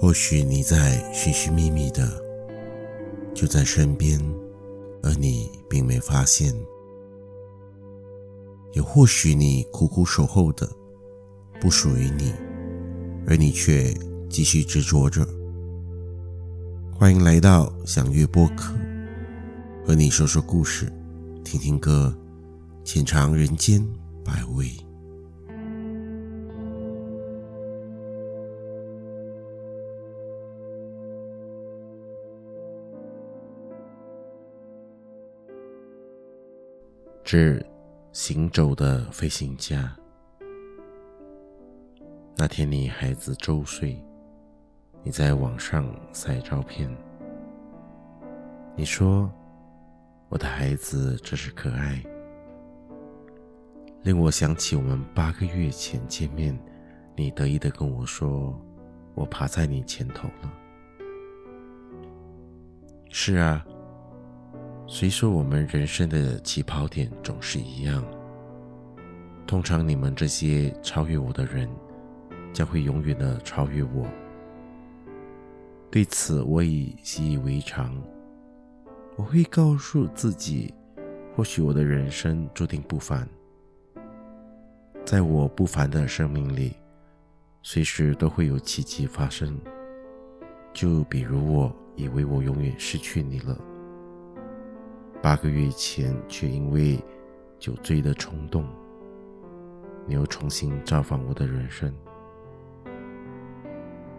或许你在寻寻觅觅的就在身边，而你并没发现；也或许你苦苦守候的不属于你，而你却继续执着着。欢迎来到享乐播客，和你说说故事，听听歌，浅尝人间百味。是行走的飞行家。那天你孩子周岁，你在网上晒照片。你说：“我的孩子真是可爱。”令我想起我们八个月前见面，你得意的跟我说：“我爬在你前头了。”是啊。虽说我们人生的起跑点总是一样，通常你们这些超越我的人，将会永远的超越我。对此我已习以为常。我会告诉自己，或许我的人生注定不凡，在我不凡的生命里，随时都会有奇迹发生。就比如我以为我永远失去你了。八个月前，却因为酒醉的冲动，你又重新造访我的人生。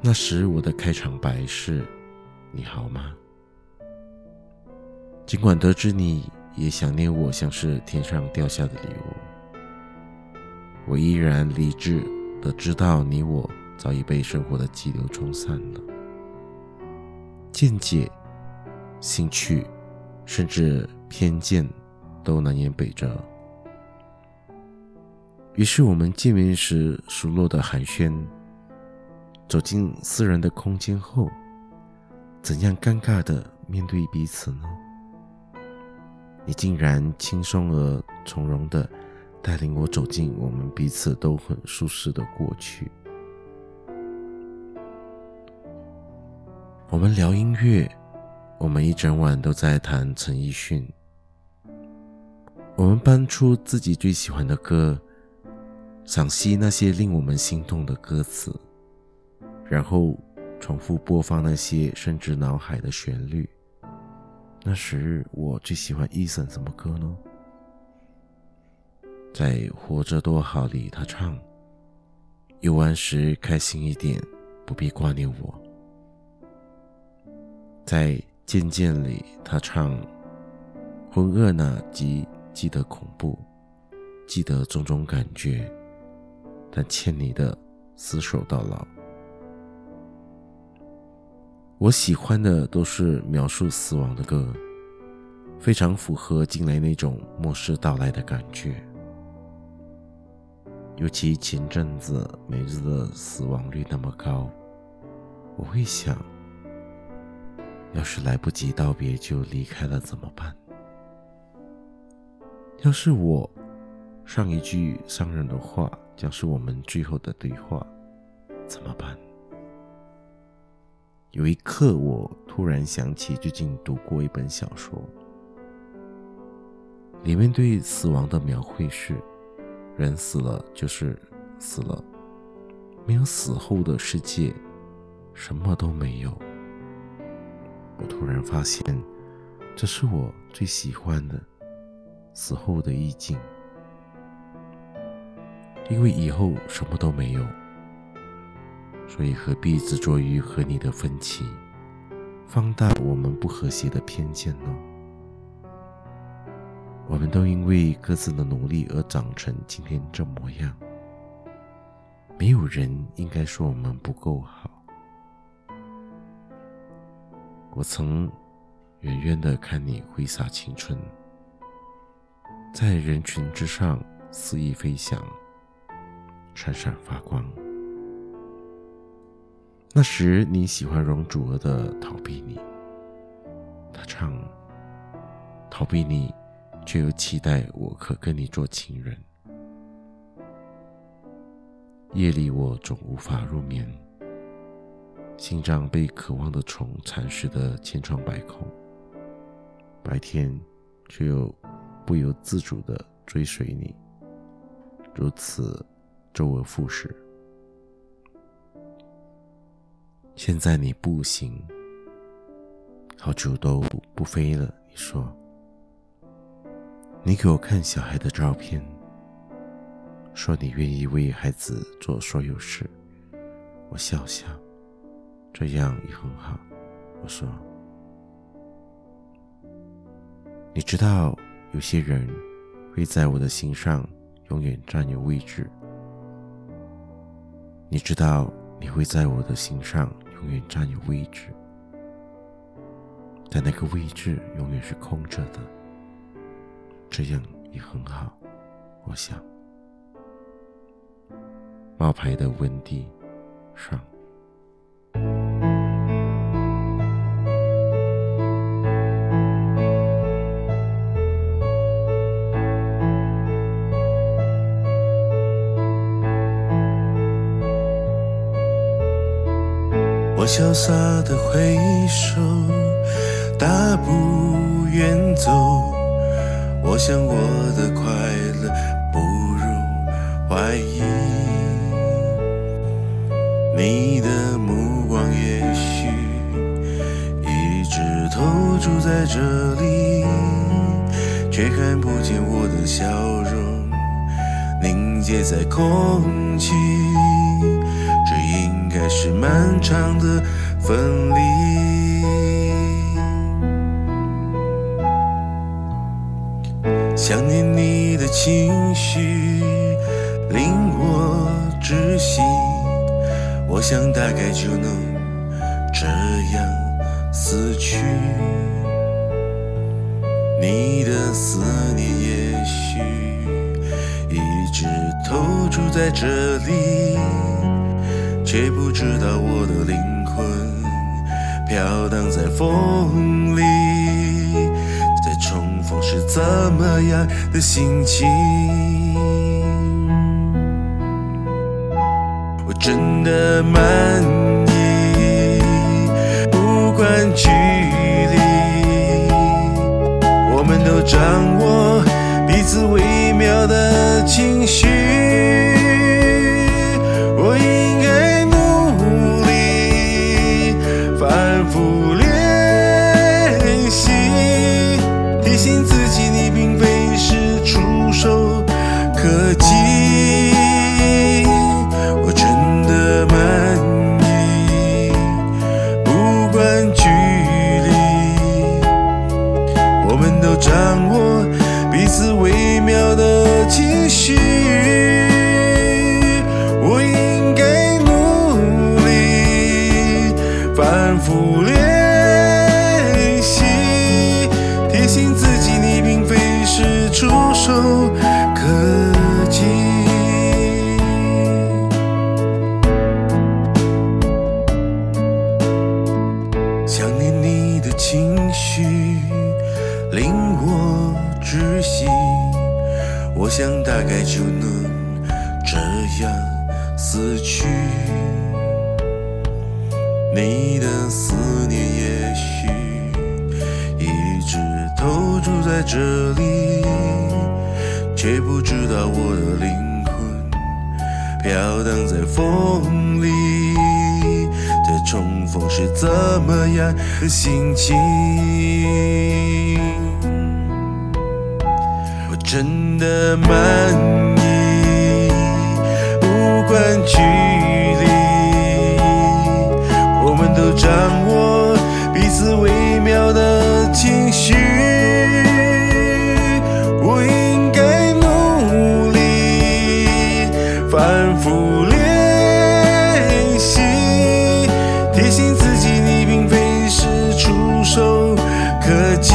那时我的开场白是：“你好吗？”尽管得知你也想念我，像是天上掉下的礼物，我依然理智的知道你我早已被生活的激流冲散了，见解、兴趣。甚至偏见都南辕北辙。于是我们见面时熟络的寒暄，走进私人的空间后，怎样尴尬的面对彼此呢？你竟然轻松而从容的带领我走进我们彼此都很舒适的过去。我们聊音乐。我们一整晚都在谈陈奕迅。我们搬出自己最喜欢的歌，赏析那些令我们心动的歌词，然后重复播放那些深植脑海的旋律。那时我最喜欢 Eason 什么歌呢？在《活着多好》里，他唱：“游玩时开心一点，不必挂念我。”在渐渐里，他唱：“浑噩哪及记得恐怖，记得种种感觉，但欠你的厮守到老。”我喜欢的都是描述死亡的歌，非常符合近来那种末世到来的感觉。尤其前阵子每日的死亡率那么高，我会想。要是来不及道别就离开了怎么办？要是我上一句伤人的话将是我们最后的对话，怎么办？有一刻，我突然想起最近读过一本小说，里面对死亡的描绘是：人死了就是死了，没有死后的世界，什么都没有。我突然发现，这是我最喜欢的死后的意境，因为以后什么都没有，所以何必执着于和你的分歧，放大我们不和谐的偏见呢？我们都因为各自的努力而长成今天这模样，没有人应该说我们不够好。我曾远远的看你挥洒青春，在人群之上肆意飞翔，闪闪发光。那时你喜欢容祖儿的《逃避你》，他唱：“逃避你，却又期待我可跟你做情人。”夜里我总无法入眠，心脏被渴望的虫蚕食得千疮百孔，白天却又不由自主地追随你，如此周而复始。现在你不行，好久都不飞了。你说，你给我看小孩的照片，说你愿意为孩子做所有事。我笑笑，这样也很好。我说，你知道有些人会在我的心上永远占有位置。你知道你会在我的心上永远占有位置，但那个位置永远是空着的。这样也很好，我想。冒牌的温蒂。上，我潇洒的挥手，大步远走。我想我的快乐不容怀疑。你的目光也许一直投注在这里，却看不见我的笑容凝结在空气。开始漫长的分离。想念你的情绪令我窒息。我想大概就能这样死去，你的思念也许一直投注在这里，却不知道我的灵魂飘荡在风里，在重逢是怎么样的心情？我真的满意，不管距离，我们都掌握彼此微妙的情绪。我应相信自己你并非是触手可及。想念你的情绪令我窒息我想大概就能这样死去。你的思念也许住在这里，却不知道我的灵魂飘荡在风里，这重逢是怎么样的心情？我真的满反复练习提醒自己你并非是触手可及。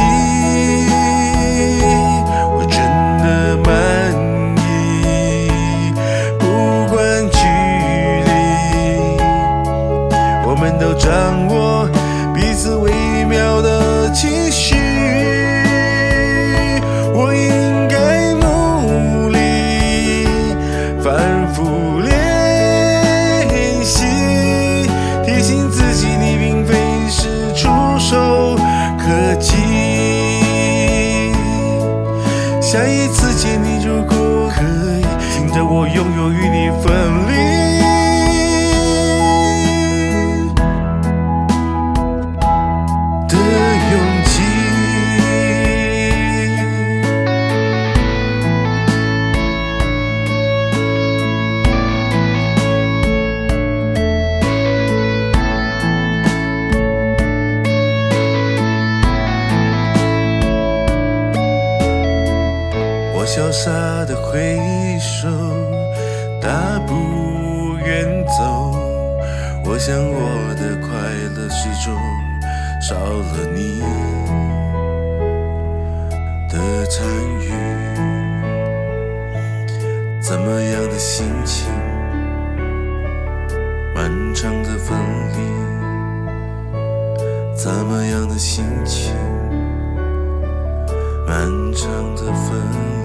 我真的满意不管距离我们都掌握彼此微妙的情绪拥有与你分离。潇洒的挥手，大步远走。我想我的快乐始终少了你的参与。怎么样的心情？漫长的分离。怎么样的心情？漫长的分离。